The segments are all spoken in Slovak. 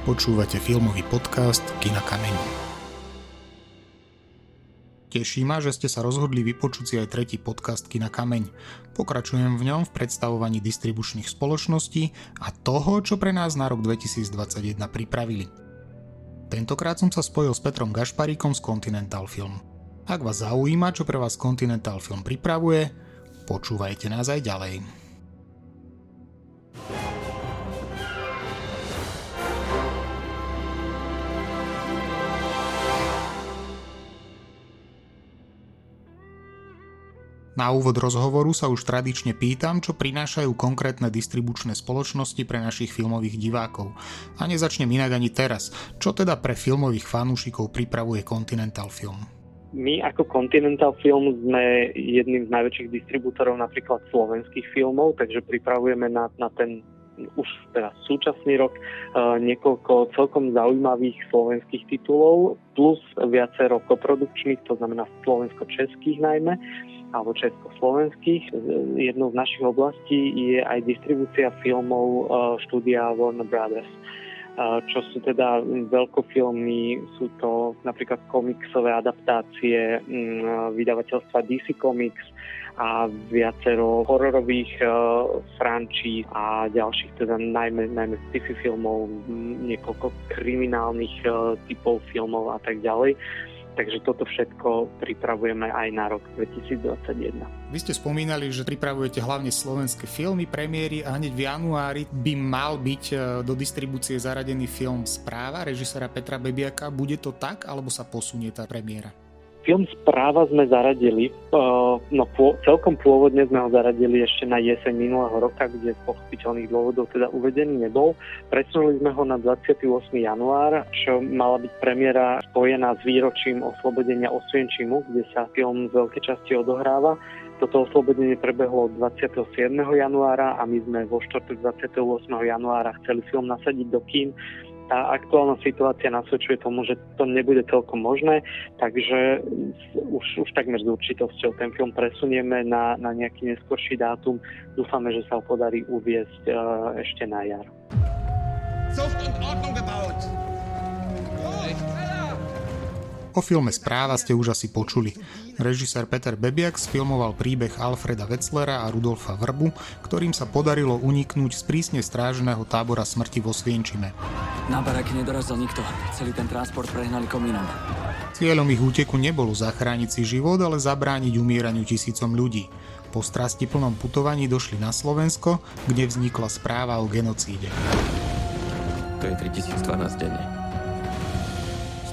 Počúvate filmový podcast Kina Kameň. Teší ma, že ste sa rozhodli vypočuť si aj tretí podcast Kina Kameň. Pokračujem v ňom v predstavovaní distribučných spoločností a toho, čo pre nás na rok 2021 pripravili. Tentokrát som sa spojil s Petrom Gašparíkom z Continental Film. Ak vás zaujíma, čo pre vás Continental Film pripravuje, počúvajte nás aj ďalej. Na úvod rozhovoru sa už tradične pýtam, čo prinášajú konkrétne distribučné spoločnosti pre našich filmových divákov. A nezačnem inak ani teraz. Čo teda pre filmových fanúšikov pripravuje Continental Film? My ako Continental Film sme jedným z najväčších distribútorov napríklad slovenských filmov, takže pripravujeme na, na ten už teraz súčasný rok uh, niekoľko celkom zaujímavých slovenských titulov plus viacero koprodukčných, to znamená slovensko-českých najmä alebo československých. Jednou z našich oblastí je aj distribúcia filmov e, štúdia Warner Brothers e, čo sú teda veľkofilmy, sú to napríklad komiksové adaptácie vydavateľstva DC Comics a viacero hororových uh, frančí a ďalších, teda najmä, najmä sci-fi filmov, niekoľko kriminálnych typov filmov a tak ďalej takže toto všetko pripravujeme aj na rok 2021. Vy ste spomínali, že pripravujete hlavne slovenské filmy, premiéry a hneď v januári by mal byť e, do distribúcie zaradený film Správa režisera Petra Bebiaka. Bude to tak, alebo sa posunie tá premiéra? Film Správa sme zaradili, eh, no celkom pôvodne sme ho zaradili ešte na jeseň minulého roka, kde z pochopiteľných dôvodov teda uvedený nebol. Presunuli sme ho na 28. január, čo mala byť premiéra spojená s výročím oslobodenia Osvienčimu, kde sa film z veľkej časti odohráva. Toto oslobodenie prebehlo 27. januára a my sme vo štvrtok 28. januára chceli film nasadiť do kín tá aktuálna situácia nasvedčuje tomu, že to nebude celkom možné, takže už, už takmer s určitosťou ten film presunieme na, na nejaký neskorší dátum. Dúfame, že sa ho podarí uviezť uh, ešte na jar. Zucht und Ordnung gebaut. O filme Správa ste už asi počuli. Režisér Peter Bebiak sfilmoval príbeh Alfreda Wetzlera a Rudolfa Vrbu, ktorým sa podarilo uniknúť z prísne stráženého tábora smrti vo Svienčime. Na baraky nedorazil nikto. Celý ten transport prehnali komínom. Cieľom ich úteku nebolo zachrániť si život, ale zabrániť umieraniu tisícom ľudí. Po strasti plnom putovaní došli na Slovensko, kde vznikla správa o genocíde. To je 3012 denne.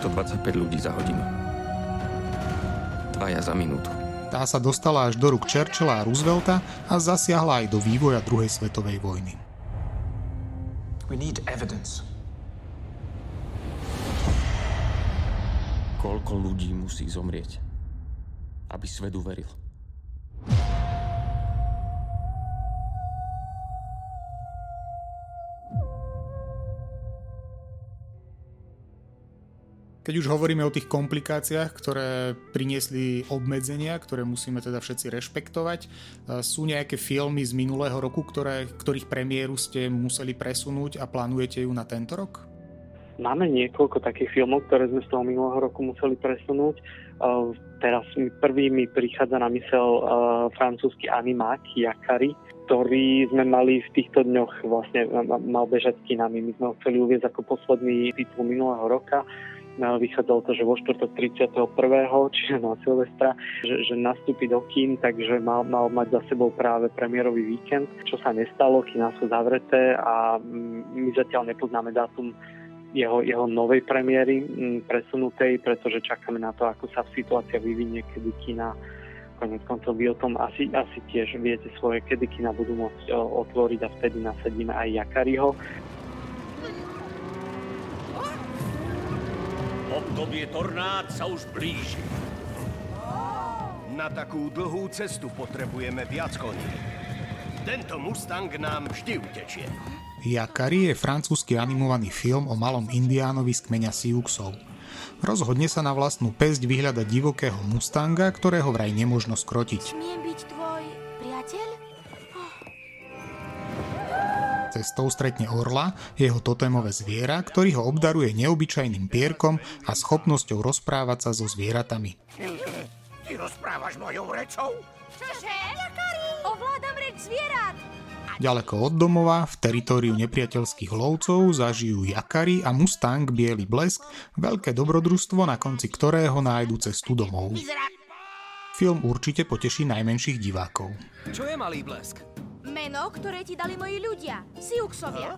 125 ľudí za hodinu. Dvaja za minútu. Tá sa dostala až do rúk Churchilla a Roosevelta a zasiahla aj do vývoja druhej svetovej vojny. We need evidence. Koľko ľudí musí zomrieť, aby svet uveril? Keď už hovoríme o tých komplikáciách, ktoré priniesli obmedzenia, ktoré musíme teda všetci rešpektovať, e, sú nejaké filmy z minulého roku, ktoré, ktorých premiéru ste museli presunúť a plánujete ju na tento rok? Máme niekoľko takých filmov, ktoré sme z toho minulého roku museli presunúť. Uh, teraz prvý mi prichádza na mysel uh, francúzsky animák Jakari, ktorý sme mali v týchto dňoch vlastne mal bežať kinami. My sme ho chceli uvieť ako posledný titul minulého roka vychádzalo to, že vo štvrtok 31. čiže na Silvestra, že, že nastúpi do kín, takže mal, mal mať za sebou práve premiérový víkend, čo sa nestalo, kina sú zavreté a mm, my zatiaľ nepoznáme dátum jeho, jeho novej premiéry mm, presunutej, pretože čakáme na to, ako sa situácia vyvinie, kedy kina konec koncov vy o tom asi, asi tiež viete svoje, kedy kina budú môcť otvoriť a vtedy nasadíme aj Jakariho. Obdobie tornád sa už blíži. Na takú dlhú cestu potrebujeme viac koní. Tento Mustang nám vždy utečie. Jakari je francúzsky animovaný film o malom indiánovi z kmeňa Siuxov. Rozhodne sa na vlastnú pesť vyhľadať divokého Mustanga, ktorého vraj nemožno skrotiť. Smiem byť tvoj Cestou stretne orla, jeho totémové zviera, ktorý ho obdaruje neobyčajným pierkom a schopnosťou rozprávať sa so zvieratami. Ty rozprávaš mojou rečou? Čože? Ovládam reč zvierat. Ďaleko od domova, v teritóriu nepriateľských lovcov, zažijú Jakari a Mustang Bielý blesk, veľké dobrodružstvo, na konci ktorého nájdu cestu domov. Film určite poteší najmenších divákov. Čo je malý blesk? Meno, ktoré ti dali moji ľudia. Siuxovia.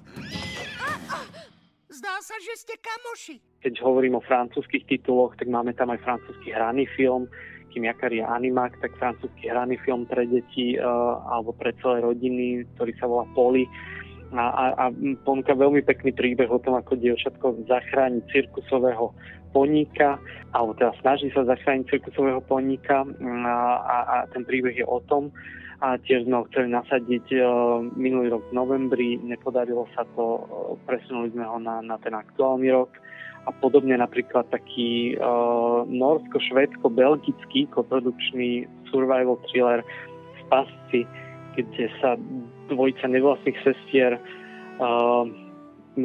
Zdá sa, že ste kamoši. Keď hovorím o francúzskych tituloch, tak máme tam aj francúzsky hraný film, kým Jakari je animák, tak francúzsky hraný film pre deti uh, alebo pre celé rodiny, ktorý sa volá Poli a, a, a ponúka veľmi pekný príbeh o tom, ako dievčatko zachráni cirkusového poníka, alebo teda snaží sa zachrániť cirkusového poníka a, a, a ten príbeh je o tom. A tiež sme ho chceli nasadiť uh, minulý rok v novembri, nepodarilo sa to, uh, presunuli sme ho na, na ten aktuálny rok a podobne napríklad taký uh, norsko-švédsko-belgický koprodukčný survival thriller Spasci, kde sa dvojica nevlastných sestier uh,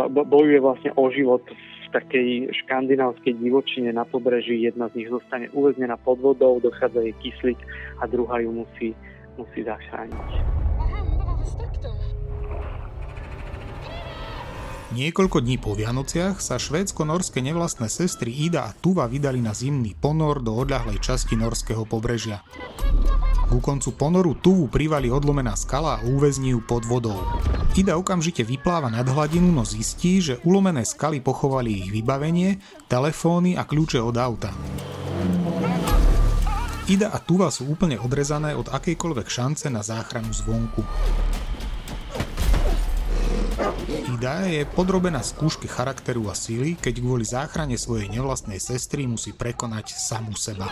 bojuje vlastne o život v takej škandinávskej divočine na pobreží. Jedna z nich zostane uväznená pod vodou, dochádza jej kyslík a druhá ju musí, musí zachrániť. Niekoľko dní po Vianociach sa švédsko-norské nevlastné sestry Ida a Tuva vydali na zimný ponor do odľahlej časti norského pobrežia. Ku koncu ponoru Tuvu privali odlomená skala a uväzní ju pod vodou. Ida okamžite vypláva nad hladinu, no zistí, že ulomené skaly pochovali ich vybavenie, telefóny a kľúče od auta. Ida a Tuva sú úplne odrezané od akejkoľvek šance na záchranu zvonku. Ida je podrobená skúške charakteru a síly, keď kvôli záchrane svojej nevlastnej sestry musí prekonať samú seba.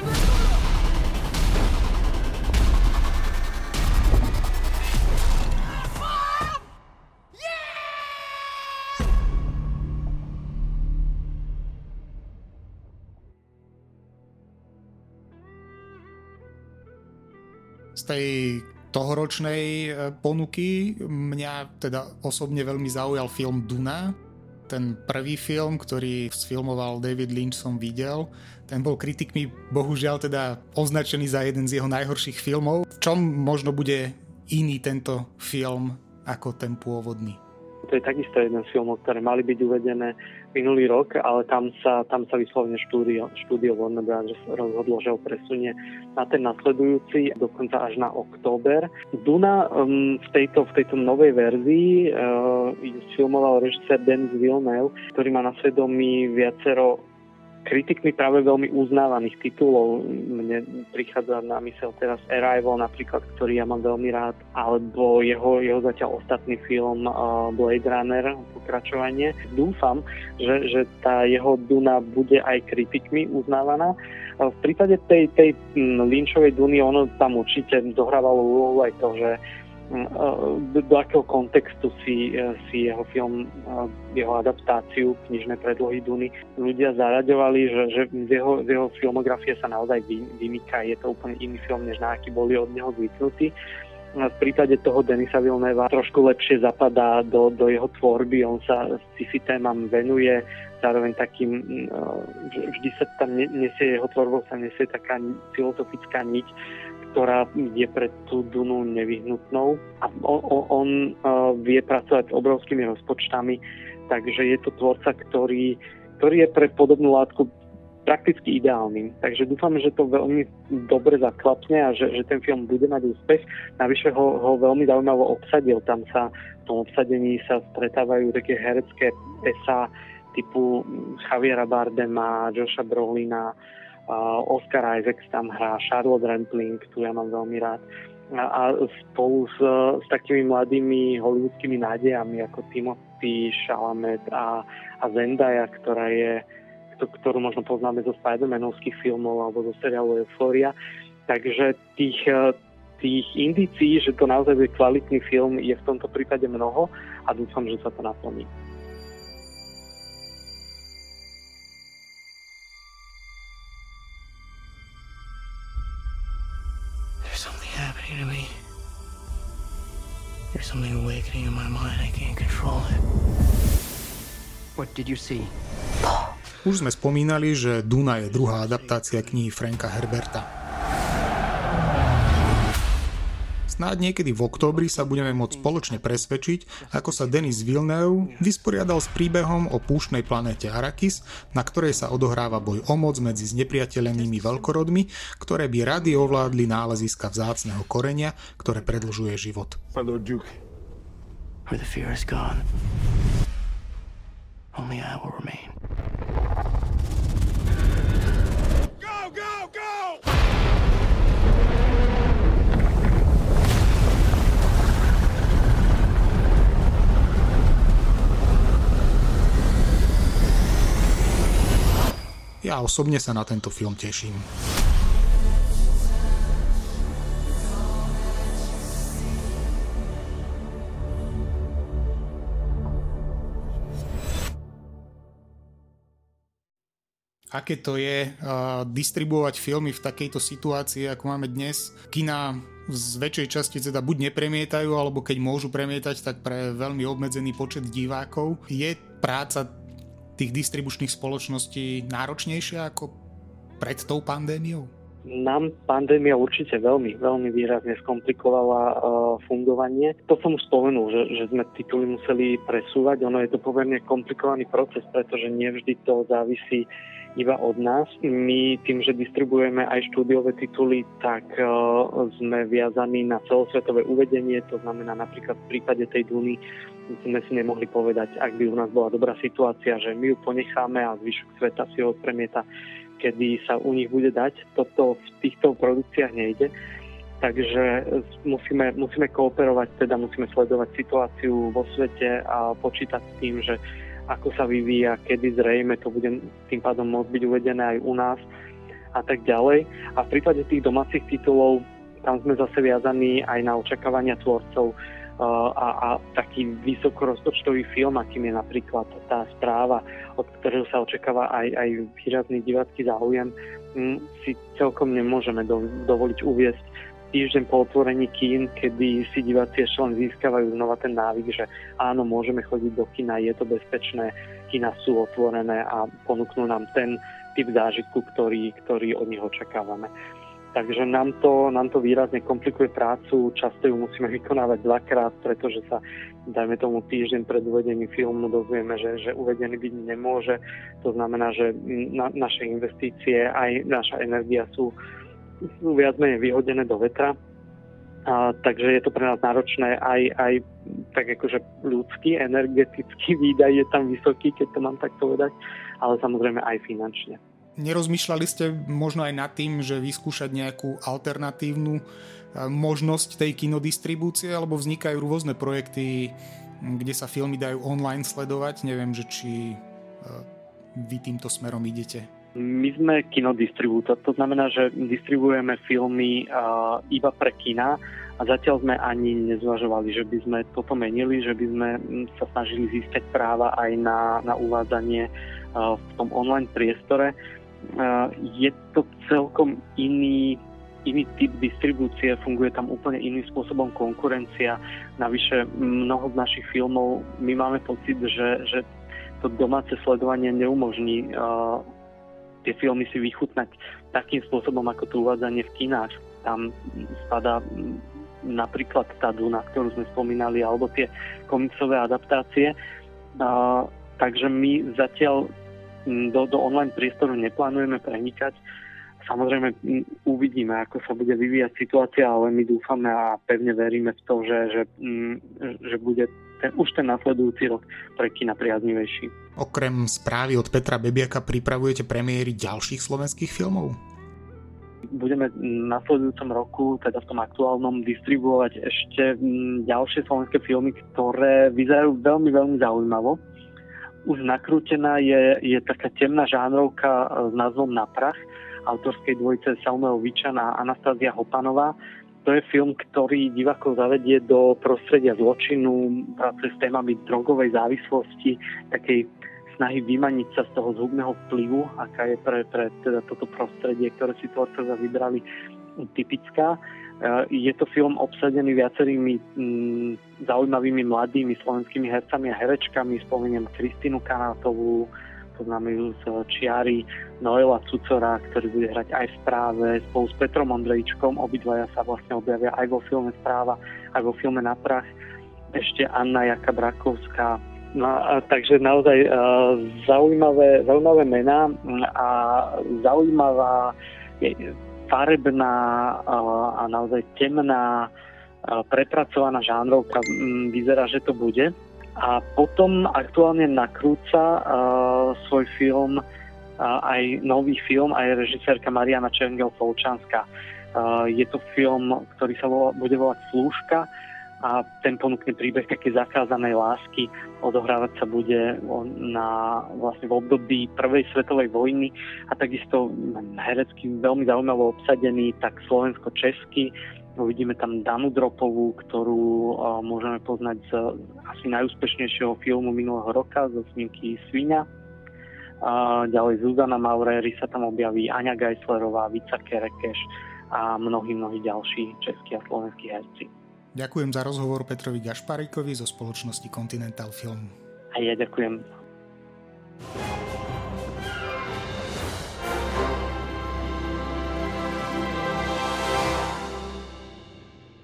Z tej tohoročnej e, ponuky mňa teda osobne veľmi zaujal film Duna. Ten prvý film, ktorý sfilmoval David Lynch som videl, ten bol kritikmi bohužiaľ teda označený za jeden z jeho najhorších filmov. V čom možno bude iný tento film ako ten pôvodný? To je takisto jeden z filmov, ktoré mali byť uvedené minulý rok, ale tam sa, tam sa vyslovene štúdio, štúdio Warner Bros. rozhodlo, že ho presunie na ten nasledujúci, dokonca až na október. Duna um, v, tejto, v tejto novej verzii uh, filmoval režisér Denis Villeneuve, ktorý má na svedomí viacero kritikmi práve veľmi uznávaných titulov. Mne prichádza na mysel teraz Arrival napríklad, ktorý ja mám veľmi rád, alebo jeho, jeho zatiaľ ostatný film uh, Blade Runner, pokračovanie. Dúfam, že, že tá jeho Duna bude aj kritikmi uznávaná. V prípade tej, tej Lynchovej Duny ono tam určite zohrávalo úlohu aj to, že do, do akého kontextu si, e, si jeho film, e, jeho adaptáciu knižnej predlohy Duny ľudia zaraďovali, že, že z, jeho, z jeho filmografie sa naozaj vy, vymýka. Je to úplne iný film, než na aký boli od neho zvyknutí. V prípade toho Denisa Vilneva trošku lepšie zapadá do, do jeho tvorby, on sa sci-fi témam venuje, zároveň takým, e, vždy sa tam nesie, jeho tvorbou sa nesie taká filozofická niť, ktorá je pre tú Dunu nevyhnutnou a on, on uh, vie pracovať s obrovskými rozpočtami, takže je to tvorca, ktorý, ktorý je pre podobnú látku prakticky ideálnym. Takže dúfam, že to veľmi dobre zaklapne a že, že ten film bude mať úspech. Navyše ho, ho veľmi zaujímavo obsadil. Tam sa v tom obsadení sa stretávajú také herecké pesa typu Javiera Bardema, Josha Brolina, Oscar Isaac tam hrá, Charlotte Rampling, tu ja mám veľmi rád. A, a spolu s, s takými mladými hollywoodskými nádejami ako Timothy Chalamet a, a Zendaya, ktorá je, ktorú možno poznáme zo Spider-Manovských filmov alebo zo seriálu Euphoria. Takže tých, tých indícií, že to naozaj je kvalitný film, je v tomto prípade mnoho a dúfam, že sa to naplní. Awakening in my mind I can't control. it. What did you see? Už sme spomínali, že Duna je druhá adaptácia knihy Franka Herberta. Snáď niekedy v októbri sa budeme môcť spoločne presvedčiť, ako sa Denis Villeneuve vysporiadal s príbehom o púštnej planéte Arrakis, na ktorej sa odohráva boj o moc medzi znepriateľenými veľkorodmi, ktoré by rady ovládli náleziska vzácneho korenia, ktoré predlžuje život. My Lord Duke. Where the fear is gone, only I will remain. Ja osobne sa na tento film teším. Aké to je uh, distribuovať filmy v takejto situácii, ako máme dnes. Kina z väčšej časti teda buď nepremietajú, alebo keď môžu premietať, tak pre veľmi obmedzený počet divákov. Je práca tých distribučných spoločností náročnejšia ako pred tou pandémiou? Nám pandémia určite veľmi, veľmi výrazne skomplikovala uh, fungovanie. To som už spomenul, že, že sme tituly museli presúvať. Ono je to pomerne komplikovaný proces, pretože nevždy to závisí iba od nás. My tým, že distribuujeme aj štúdiové tituly, tak uh, sme viazaní na celosvetové uvedenie, to znamená napríklad v prípade tej Duny sme si nemohli povedať, ak by u nás bola dobrá situácia, že my ju ponecháme a zvyšok sveta si ho premieta, kedy sa u nich bude dať. Toto v týchto produkciách nejde. Takže musíme, musíme kooperovať, teda musíme sledovať situáciu vo svete a počítať s tým, že ako sa vyvíja, kedy zrejme to bude tým pádom môcť byť uvedené aj u nás a tak ďalej. A v prípade tých domácich titulov tam sme zase viazaní aj na očakávania tvorcov a, a taký vysokorozpočtový film, akým je napríklad tá správa, od ktorého sa očakáva aj, aj výrazný divácky záujem, si celkom nemôžeme do, dovoliť uviesť týždeň po otvorení kín, kedy si diváci ešte len získavajú znova ten návyk, že áno, môžeme chodiť do kina, je to bezpečné, kina sú otvorené a ponúknú nám ten typ zážitku, ktorý, ktorý od nich očakávame. Takže nám to, nám to výrazne komplikuje prácu, často ju musíme vykonávať dvakrát, pretože sa, dajme tomu týždeň pred uvedením filmu, dozvieme, že, že uvedený byť nemôže. To znamená, že na, naše investície, aj naša energia sú sú viac menej vyhodené do vetra. A, takže je to pre nás náročné aj, aj tak akože ľudský, energetický výdaj je tam vysoký, keď to mám tak povedať, ale samozrejme aj finančne. Nerozmýšľali ste možno aj nad tým, že vyskúšať nejakú alternatívnu e, možnosť tej kinodistribúcie, alebo vznikajú rôzne projekty, kde sa filmy dajú online sledovať. Neviem, že či e, vy týmto smerom idete. My sme kinodistribútor, to znamená, že distribuujeme filmy uh, iba pre kina a zatiaľ sme ani nezvažovali, že by sme toto menili, že by sme sa snažili získať práva aj na, na uvádzanie v tom online priestore. Uh, je to celkom iný iný typ distribúcie, funguje tam úplne iným spôsobom konkurencia. Navyše mnoho z našich filmov, my máme pocit, že, že to domáce sledovanie neumožní uh, tie filmy si vychutnať takým spôsobom, ako to uvádzanie v kinách. Tam spadá napríklad tá Duna, ktorú sme spomínali, alebo tie komiksové adaptácie. A, takže my zatiaľ do, do online priestoru neplánujeme prenikať. Samozrejme uvidíme, ako sa bude vyvíjať situácia, ale my dúfame a pevne veríme v to, že, že, že bude ten, už ten nasledujúci rok pre kina priaznivejší. Okrem správy od Petra Bebiaka pripravujete premiéry ďalších slovenských filmov? budeme v nasledujúcom roku, teda v tom aktuálnom, distribuovať ešte ďalšie slovenské filmy, ktoré vyzerajú veľmi, veľmi zaujímavo. Už nakrútená je, je taká temná žánrovka s názvom Na prach autorskej dvojice Samuel Vičan a Anastázia Hopanová to je film, ktorý divákov zavedie do prostredia zločinu, práce s témami drogovej závislosti, takej snahy vymaniť sa z toho zhubného vplyvu, aká je pre, pre teda toto prostredie, ktoré si tvorcovia vybrali, typická. Je to film obsadený viacerými mm, zaujímavými mladými slovenskými hercami a herečkami. Spomeniem Kristinu Kanátovú, poznáme ju z Čiary, Noela Cucora, ktorý bude hrať aj v správe spolu s Petrom Ondrejčkom. Obidvaja sa vlastne objavia aj vo filme Správa, aj vo filme Na prach. Ešte Anna Jaka Brakovská. No, a, takže naozaj a, zaujímavé, zaujímavé mená a zaujímavá farebná a, naozaj temná prepracovaná žánrovka vyzerá, že to bude. A potom aktuálne nakrúca uh, svoj film, aj nový film, aj režisérka Mariana Čengel Solčanská. Je to film, ktorý sa bude volať Slúžka a ten ponúkne príbeh také zakázanej lásky. Odohrávať sa bude na, vlastne v období Prvej svetovej vojny a takisto herecky veľmi zaujímavo obsadený, tak slovensko-český Uvidíme tam Danu Dropovú, ktorú môžeme poznať z asi najúspešnejšieho filmu minulého roka, zo snímky Svinia. Uh, ďalej Zuzana Maurery sa tam objaví, Aňa Geislerová, Vica Kerekeš a mnohí, mnohí ďalší českí a slovenskí herci. Ďakujem za rozhovor Petrovi Gašparikovi zo spoločnosti Continental Film. A ja ďakujem.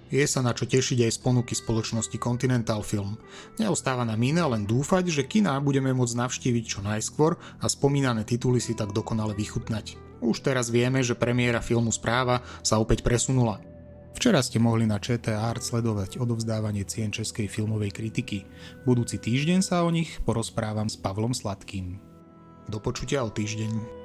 Je sa na čo tešiť aj z ponuky spoločnosti Continental Film. Neostáva nám iné len dúfať, že kina budeme môcť navštíviť čo najskôr a spomínané tituly si tak dokonale vychutnať. Už teraz vieme, že premiéra filmu Správa sa opäť presunula. Včera ste mohli na ČT Art sledovať odovzdávanie cien českej filmovej kritiky. Budúci týždeň sa o nich porozprávam s Pavlom Sladkým. Do počutia o týždeň.